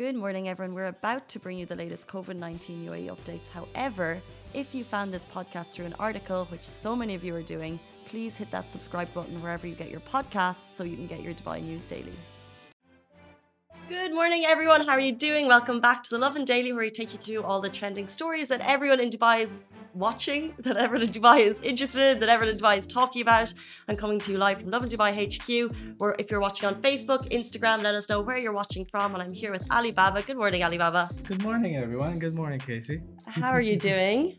Good morning, everyone. We're about to bring you the latest COVID 19 UAE updates. However, if you found this podcast through an article, which so many of you are doing, please hit that subscribe button wherever you get your podcasts so you can get your Dubai news daily. Good morning, everyone. How are you doing? Welcome back to the Lovin Daily, where we take you through all the trending stories that everyone in Dubai is watching, that everyone in Dubai is interested in, that everyone in Dubai is talking about. I'm coming to you live from Lovin Dubai HQ. Or if you're watching on Facebook, Instagram, let us know where you're watching from. And I'm here with Alibaba. Good morning, Alibaba. Good morning, everyone. Good morning, Casey. How are you doing?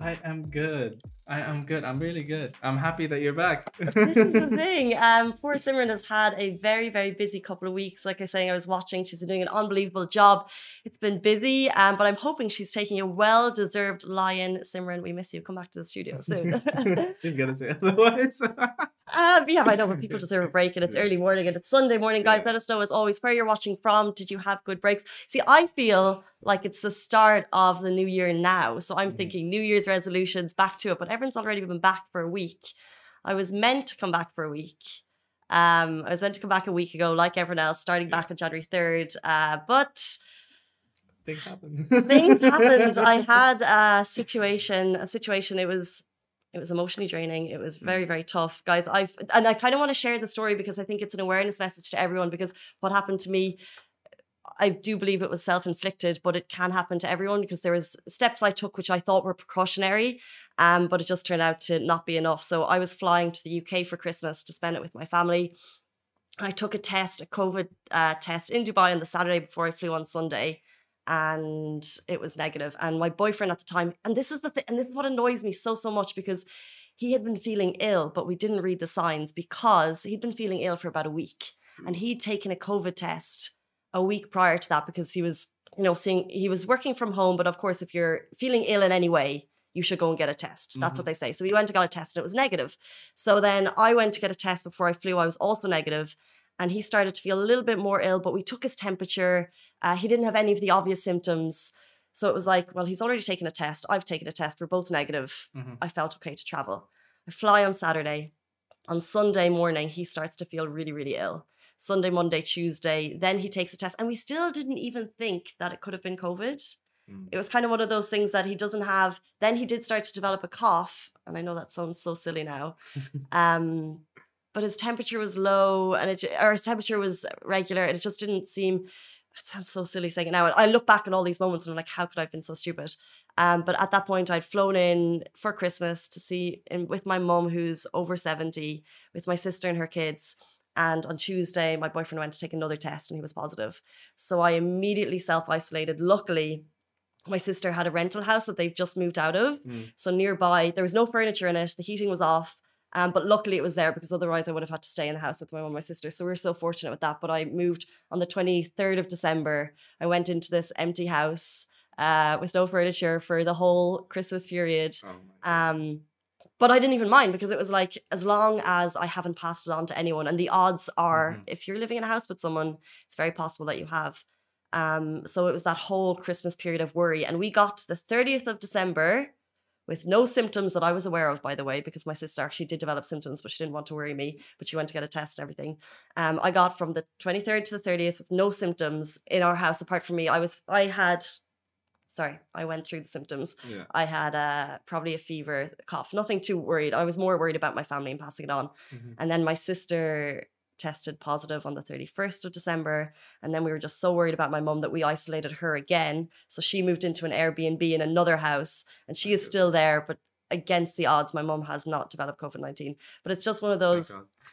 I am good. I am good. I'm really good. I'm happy that you're back. this is the thing. Um, poor Simran has had a very, very busy couple of weeks. Like I was saying, I was watching. She's been doing an unbelievable job. It's been busy, um, but I'm hoping she's taking a well-deserved lion. Simran, we miss you. Come back to the studio soon. She's gonna say otherwise. um, yeah, I know, but people deserve a break, and it's early morning, and it's Sunday morning, guys. Yeah. Let us know as always where you're watching from. Did you have good breaks? See, I feel like it's the start of the new year now, so I'm mm. thinking New Year's resolutions, back to it, but everyone's already been back for a week. I was meant to come back for a week. Um, I was meant to come back a week ago, like everyone else, starting back on January 3rd. Uh, but things happened. things happened. I had a situation, a situation, it was it was emotionally draining. It was very, very tough. Guys, I've and I kind of want to share the story because I think it's an awareness message to everyone because what happened to me I do believe it was self-inflicted, but it can happen to everyone because there was steps I took which I thought were precautionary, um, but it just turned out to not be enough. So I was flying to the UK for Christmas to spend it with my family. I took a test, a COVID uh, test in Dubai on the Saturday before I flew on Sunday, and it was negative. And my boyfriend at the time, and this is the thing, and this is what annoys me so so much because he had been feeling ill, but we didn't read the signs because he'd been feeling ill for about a week, and he'd taken a COVID test a week prior to that because he was, you know, seeing he was working from home. But of course, if you're feeling ill in any way, you should go and get a test. That's mm-hmm. what they say. So he went and got a test and it was negative. So then I went to get a test before I flew. I was also negative and he started to feel a little bit more ill, but we took his temperature. Uh, he didn't have any of the obvious symptoms. So it was like, well, he's already taken a test. I've taken a test. We're both negative. Mm-hmm. I felt okay to travel. I fly on Saturday. On Sunday morning, he starts to feel really, really ill. Sunday, Monday, Tuesday. Then he takes a test, and we still didn't even think that it could have been COVID. Mm. It was kind of one of those things that he doesn't have. Then he did start to develop a cough, and I know that sounds so silly now. um, but his temperature was low, and it or his temperature was regular, and it just didn't seem. It sounds so silly saying it now. I look back on all these moments and I'm like, how could I have been so stupid? Um, but at that point, I'd flown in for Christmas to see in, with my mum, who's over 70, with my sister and her kids. And on Tuesday, my boyfriend went to take another test and he was positive. So I immediately self isolated. Luckily, my sister had a rental house that they've just moved out of. Mm. So nearby, there was no furniture in it, the heating was off. Um, but luckily it was there because otherwise I would have had to stay in the house with my mom and my sister. So we are so fortunate with that. But I moved on the 23rd of December. I went into this empty house uh, with no furniture for the whole Christmas period. Oh um, but I didn't even mind because it was like as long as I haven't passed it on to anyone, and the odds are mm-hmm. if you're living in a house with someone, it's very possible that you have. Um, so it was that whole Christmas period of worry, and we got to the 30th of December with no symptoms that I was aware of, by the way, because my sister actually did develop symptoms, but she didn't want to worry me. But she went to get a test and everything. Um, I got from the 23rd to the 30th with no symptoms in our house apart from me. I was I had sorry, I went through the symptoms. Yeah. I had uh, probably a fever, a cough, nothing too worried. I was more worried about my family and passing it on. Mm-hmm. And then my sister tested positive on the 31st of December. And then we were just so worried about my mum that we isolated her again. So she moved into an Airbnb in another house and she is still there, but against the odds, my mum has not developed COVID 19. But it's just one of those.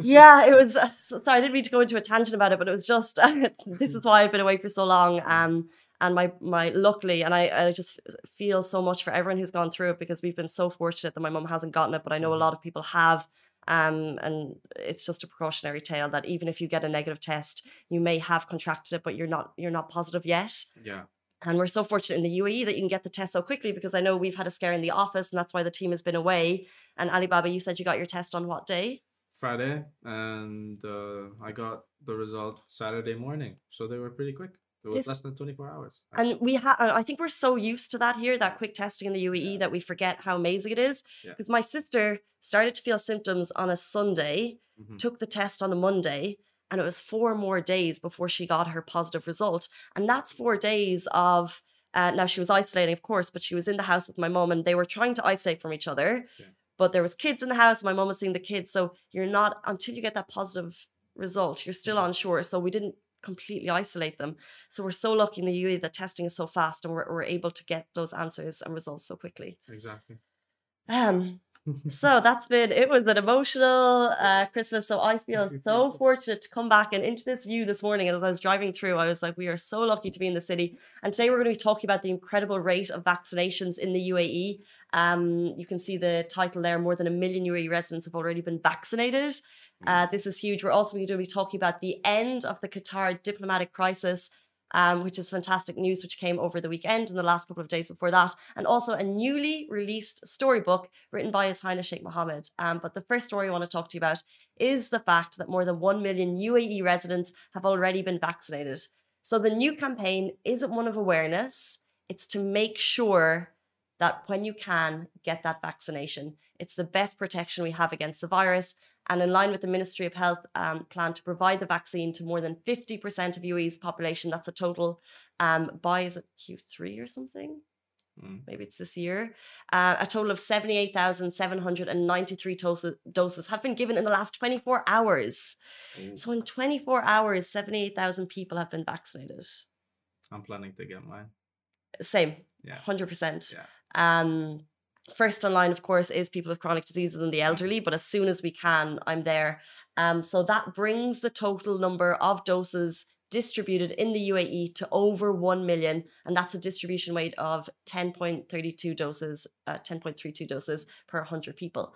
yeah, it was. Uh, so, I didn't mean to go into a tangent about it, but it was just uh, this is why I've been away for so long. Um, and my my luckily and I, I just feel so much for everyone who's gone through it because we've been so fortunate that my mum hasn't gotten it but i know a mm-hmm. lot of people have um, and it's just a precautionary tale that even if you get a negative test you may have contracted it but you're not you're not positive yet yeah and we're so fortunate in the UAE that you can get the test so quickly because I know we've had a scare in the office and that's why the team has been away. And Alibaba, you said you got your test on what day? Friday, and uh, I got the result Saturday morning. So they were pretty quick. It was this, less than 24 hours. Actually. And we have, I think we're so used to that here, that quick testing in the UAE, yeah. that we forget how amazing it is. Because yeah. my sister started to feel symptoms on a Sunday, mm-hmm. took the test on a Monday, And it was four more days before she got her positive result. And that's four days of, uh, now she was isolating, of course, but she was in the house with my mom and they were trying to isolate from each other. Yeah. But there was kids in the house. My mom was seeing the kids. So you're not, until you get that positive result, you're still Mhm. unsure. So we didn't completely isolate them. So we're so lucky in the UAE that testing is so fast and we're, we're able to get those answers and results so quickly. Exactly. Um, so that's been it was an emotional uh christmas so i feel so fortunate to come back and into this view this morning and as i was driving through i was like we are so lucky to be in the city and today we're going to be talking about the incredible rate of vaccinations in the uae um you can see the title there more than a million uae residents have already been vaccinated uh, this is huge we're also going to be talking about the end of the qatar diplomatic crisis um, which is fantastic news, which came over the weekend and the last couple of days before that, and also a newly released storybook written by His Highness Sheikh Mohammed. Um, but the first story I want to talk to you about is the fact that more than 1 million UAE residents have already been vaccinated. So the new campaign isn't one of awareness, it's to make sure that when you can get that vaccination, it's the best protection we have against the virus. And in line with the Ministry of Health um, plan to provide the vaccine to more than 50% of UAE's population, that's a total um, by, is it Q3 or something? Mm. Maybe it's this year. Uh, a total of 78,793 doses, doses have been given in the last 24 hours. So in 24 hours, 78,000 people have been vaccinated. I'm planning to get mine. Same, Yeah. 100%. Yeah. Um, first online, of course, is people with chronic diseases and the Mm-hmm. elderly, but as soon as we can, I'm there. Um, so that brings the total number of doses distributed in the UAE to over 1 million. And that's a distribution weight of 10.32 doses, uh, 10.32 doses per 100 people.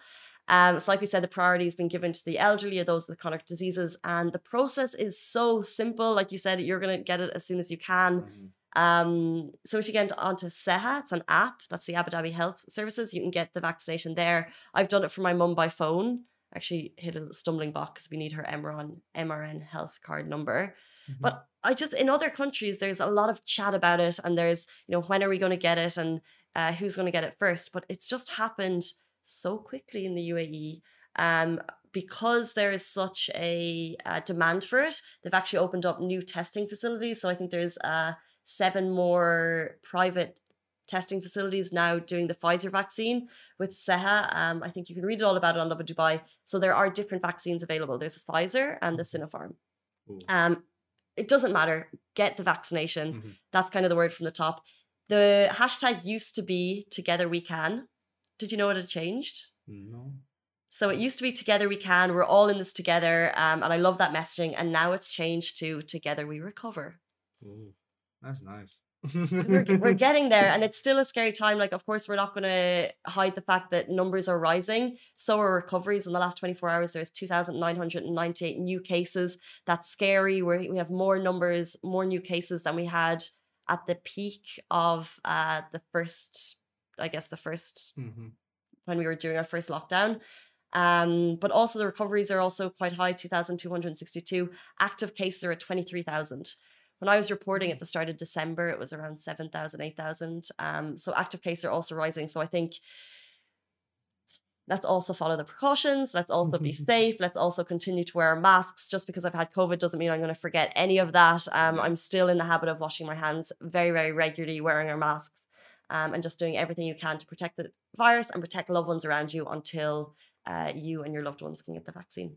Um, so, like we said, the priority has been given to the elderly or those with chronic diseases. And the process is so simple. Like you said, you're going to get it as soon as you can. Mhm. Um, so if you get onto Seha, it's an app. That's the Abu Dhabi Health Services. You can get the vaccination there. I've done it for my mum by phone. Actually, hit a stumbling block because we need her MRN MRN health card number. Mhm. But I just in other countries, there's a lot of chat about it, and there's you know when are we going to get it, and uh, who's going to get it first. But it's just happened so quickly in the UAE. Um, because there is such a uh, demand for it, they've actually opened up new testing facilities. So I think there's uh, seven more private testing facilities now doing the Pfizer vaccine with Seha. Um, I think you can read it all about it on Lovin Dubai. So there are different vaccines available. There's a Pfizer and the Sinopharm. Ooh. Um, it doesn't matter. Get the vaccination. Mhm. That's kind of the word from the top. The hashtag used to be Together We Can. Did you know it had changed? No. So it used to be Together We Can. We're all in this together. Um, and I love that messaging. And now it's changed to Together We Recover. Ooh, that's nice. we're, we're getting there and it's still a scary time like of course we're not going to hide the fact that numbers are rising so are recoveries in the last 24 hours there's 2998 new cases that's scary we we have more numbers more new cases than we had at the peak of uh the first i guess the first Mhm. when we were doing our first lockdown. Um, but also the recoveries are also quite high, 2,262. Active cases are at 23,000. When I was reporting at the start of December, it was around 7,000, 8,000. Um, so active cases are also rising. So I think let's also follow the precautions. Let's also be safe. Let's also continue to wear our masks. Just because I've had COVID doesn't mean I'm going to forget any of that. Um, I'm still in the habit of washing my hands very, very regularly, wearing our masks, um, and just doing everything you can to protect the virus and protect loved ones around you until uh, you and your loved ones can get the vaccine.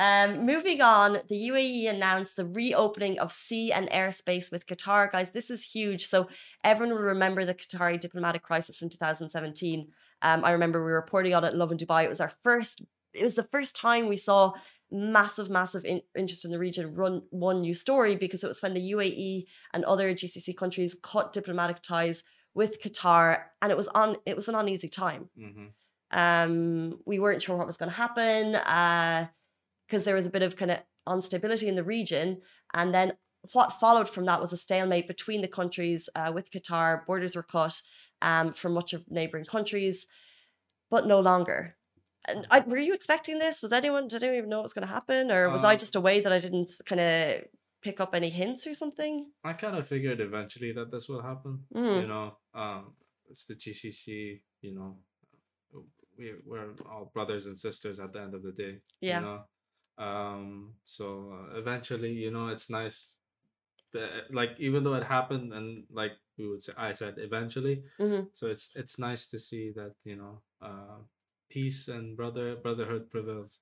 Um, moving on, the UAE announced the reopening of sea and airspace with Qatar. Guys, this is huge. So everyone will remember the Qatari diplomatic crisis in 2017. Um, I remember we were reporting on it in Lovin Dubai. It was our first. It was the first time we saw massive, massive in, interest in the region run one new story because it was when the UAE and other GCC countries cut diplomatic ties with Qatar, and it was on. It was an uneasy time. hmm Um, we weren't sure what was going to happen because there was a bit of kind of instability in the region. And then what followed from that was a stalemate between the countries uh, with Qatar. Borders were cut um, from much of neighboring countries, but no longer. And I, were you expecting this? Was anyone? Did anyone even know what was going to happen, or was I Um, just away that I didn't kind of pick up any hints or something? I kind of figured eventually that this will happen. Mm. You know, um, it's the GCC. You know, we we're all brothers and sisters at the end of the day. Yeah. You know, um, so uh, eventually, you know, it's nice. That, like even though it happened, and like we would say, I said eventually. Mhm. So it's it's nice to see that you know, uh, peace and brother brotherhood prevails.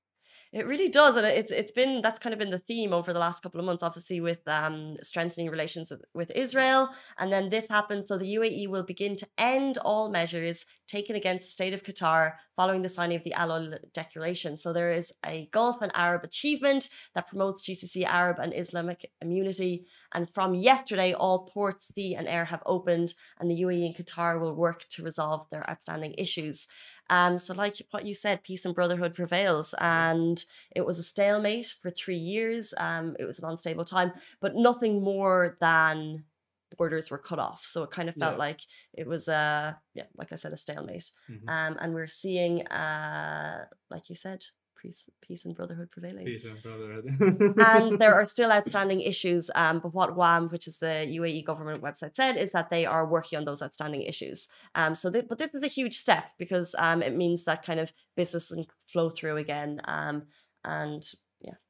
It really does, and it's it's been that's kind of been the theme over the last couple of months, obviously with um, strengthening relations with, with Israel, and then this happens. So the UAE will begin to end all measures taken against the state of Qatar following the signing of the Al Declaration. So there is a Gulf and Arab achievement that promotes GCC Arab and Islamic immunity, and from yesterday, all ports, sea and air have opened, and the UAE and Qatar will work to resolve their outstanding issues. Um, so, like what you said, peace and brotherhood prevails, and it was a stalemate for three years. Um, it was an unstable time, but nothing more than borders were cut off. So it kind of felt Yeah. like it was a yeah, like I said, a stalemate. Mhm. Um, and we're seeing, uh, like you said, peace, peace and brotherhood prevailing Peace and brotherhood. and there are still outstanding issues. Um, but what WAM, which is the UAE government website, said is that they are working on those outstanding issues. Um, so, th- but this is a huge step because um, it means that kind of business can flow through again. Um, and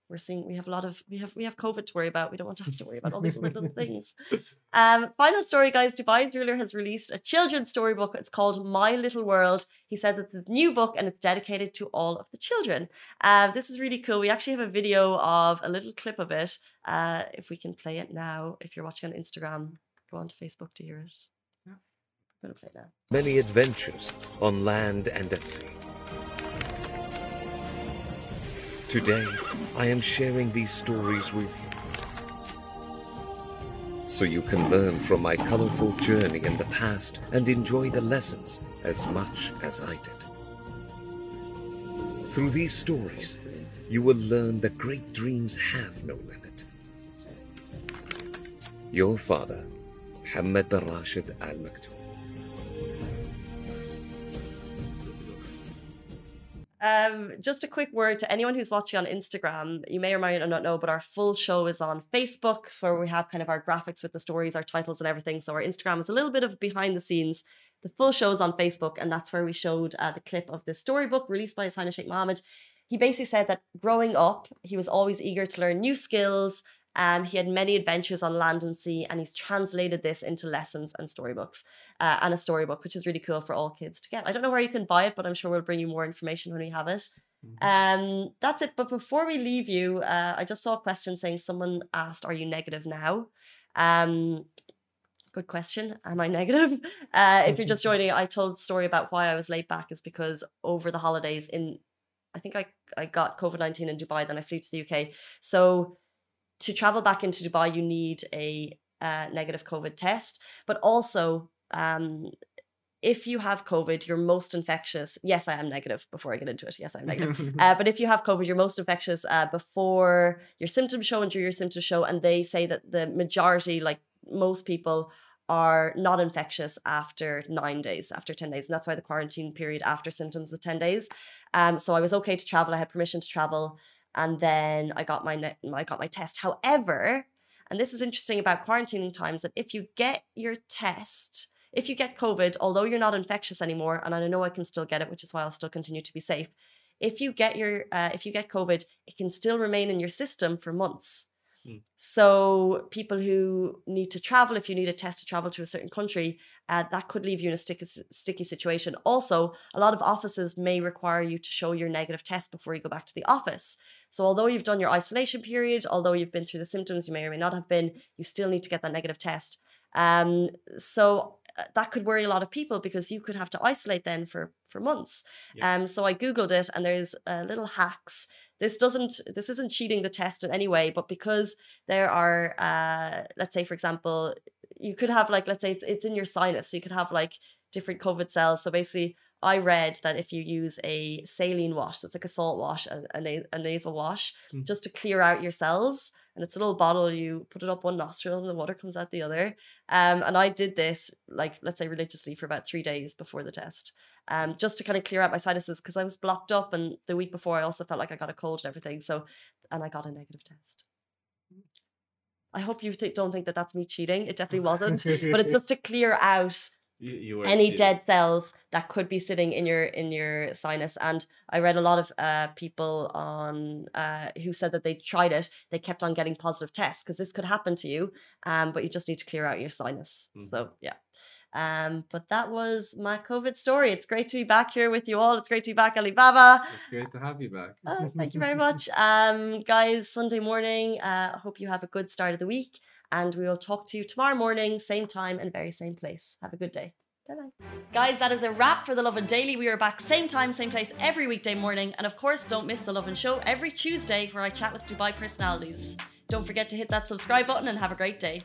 we're seeing we have a lot of we have we have COVID to worry about. We don't want to have to worry about all these little things. Um, final story, guys. Dubai's ruler has released a children's storybook. It's called My Little World. He says it's a new book and it's dedicated to all of the children. Uh, this is really cool. We actually have a video of a little clip of it. Uh, if we can play it now, if you're watching on Instagram, go on to Facebook to hear it. Yeah. I'm going to play it now. Many adventures on land and at sea. Today, I am sharing these stories with you. So you can learn from my colorful journey in the past and enjoy the lessons as much as I did. Through these stories, you will learn that great dreams have no limit. Your father, Muhammad bin Rashid Al Maktoum. Um, just a quick word to anyone who's watching on Instagram. You may or may not know, but our full show is on Facebook, where we have kind of our graphics with the stories, our titles, and everything. So our Instagram is a little bit of behind the scenes. The full show is on Facebook, and that's where we showed uh, the clip of the storybook released by His Highness Sheikh Mohammed. He basically said that growing up, he was always eager to learn new skills. Um, he had many adventures on land and sea, and he's translated this into lessons and storybooks uh, and a storybook, which is really cool for all kids to get. I don't know where you can buy it, but I'm sure we'll bring you more information when we have it. Mhm. Um, that's it. But before we leave you, uh, I just saw a question saying someone asked, "Are you negative now?" Um, good question. Am I negative? Uh, if you're just joining, I told story about why I was late back is because over the holidays in, I think I I got COVID nineteen in Dubai, then I flew to the UK. So to travel back into Dubai, you need a uh, negative COVID test, but also um, if you have COVID, you're most infectious. Yes, I am negative before I get into it. Yes, I'm negative. Uh, but if you have COVID, you're most infectious uh, before your symptoms show and during your symptoms show. And they say that the majority, like most people, are not infectious after nine days, after 10 days. And that's why the quarantine period after symptoms is 10 days. Um, so I was okay to travel. I had permission to travel. And then I got my, ne- I got my test. However, and this is interesting about quarantining times, that if you get your test, if you get COVID, although you're not infectious anymore, and I know I can still get it, which is why I'll still continue to be safe. If you get your, uh, if you get COVID, it can still remain in your system for months. Mm. So people who need to travel, if you need a test to travel to a certain country, uh, that could leave you in a sticky, sticky situation. Also, a lot of offices may require you to show your negative test before you go back to the office. So although you've done your isolation period, although you've been through the symptoms, you may or may not have been, you still need to get that negative test. Um, so uh, that could worry a lot of people because you could have to isolate then for for months. Yeah. Um, so I googled it, and there's uh, little hacks. This doesn't this isn't cheating the test in any way, but because there are, uh, let's say for example, you could have like let's say it's it's in your sinus, so you could have like different COVID cells. So basically, I read that if you use a saline wash, so it's like a salt wash, a, a, a nasal wash, Mm. just to clear out your cells, and it's a little bottle. You put it up one nostril, and the water comes out the other. Um, and I did this, like let's say religiously, for about three days before the test, um, just to kind of clear out my sinuses because I was blocked up, and the week before I also felt like I got a cold and everything. So, and I got a negative test. I hope you th- don't think that that's me cheating. It definitely wasn't, but it's just to clear out you, you were any dead cells that could be sitting in your in your sinus. And i read a lot of uh, people on uh, who said that they tried it. They kept on getting positive tests because this could happen to you um, but you just need to clear out your sinus. So yeah. Um, but that was my covid story. It's great to be back here with you all. It's great to be back alibaba. It's great to have you back. uh, thank you very much. Um, guys sunday morning uh, i hope you have a good start of the week and we will talk to you tomorrow morning, same time and very same place. Have a good day. Bye bye. Guys, that is a wrap for The Lovin Daily. We are back same time, same place every weekday morning. And of course, don't miss The Lovin Show every Tuesday where I chat with Dubai personalities. Don't forget to hit that subscribe button and have a great day.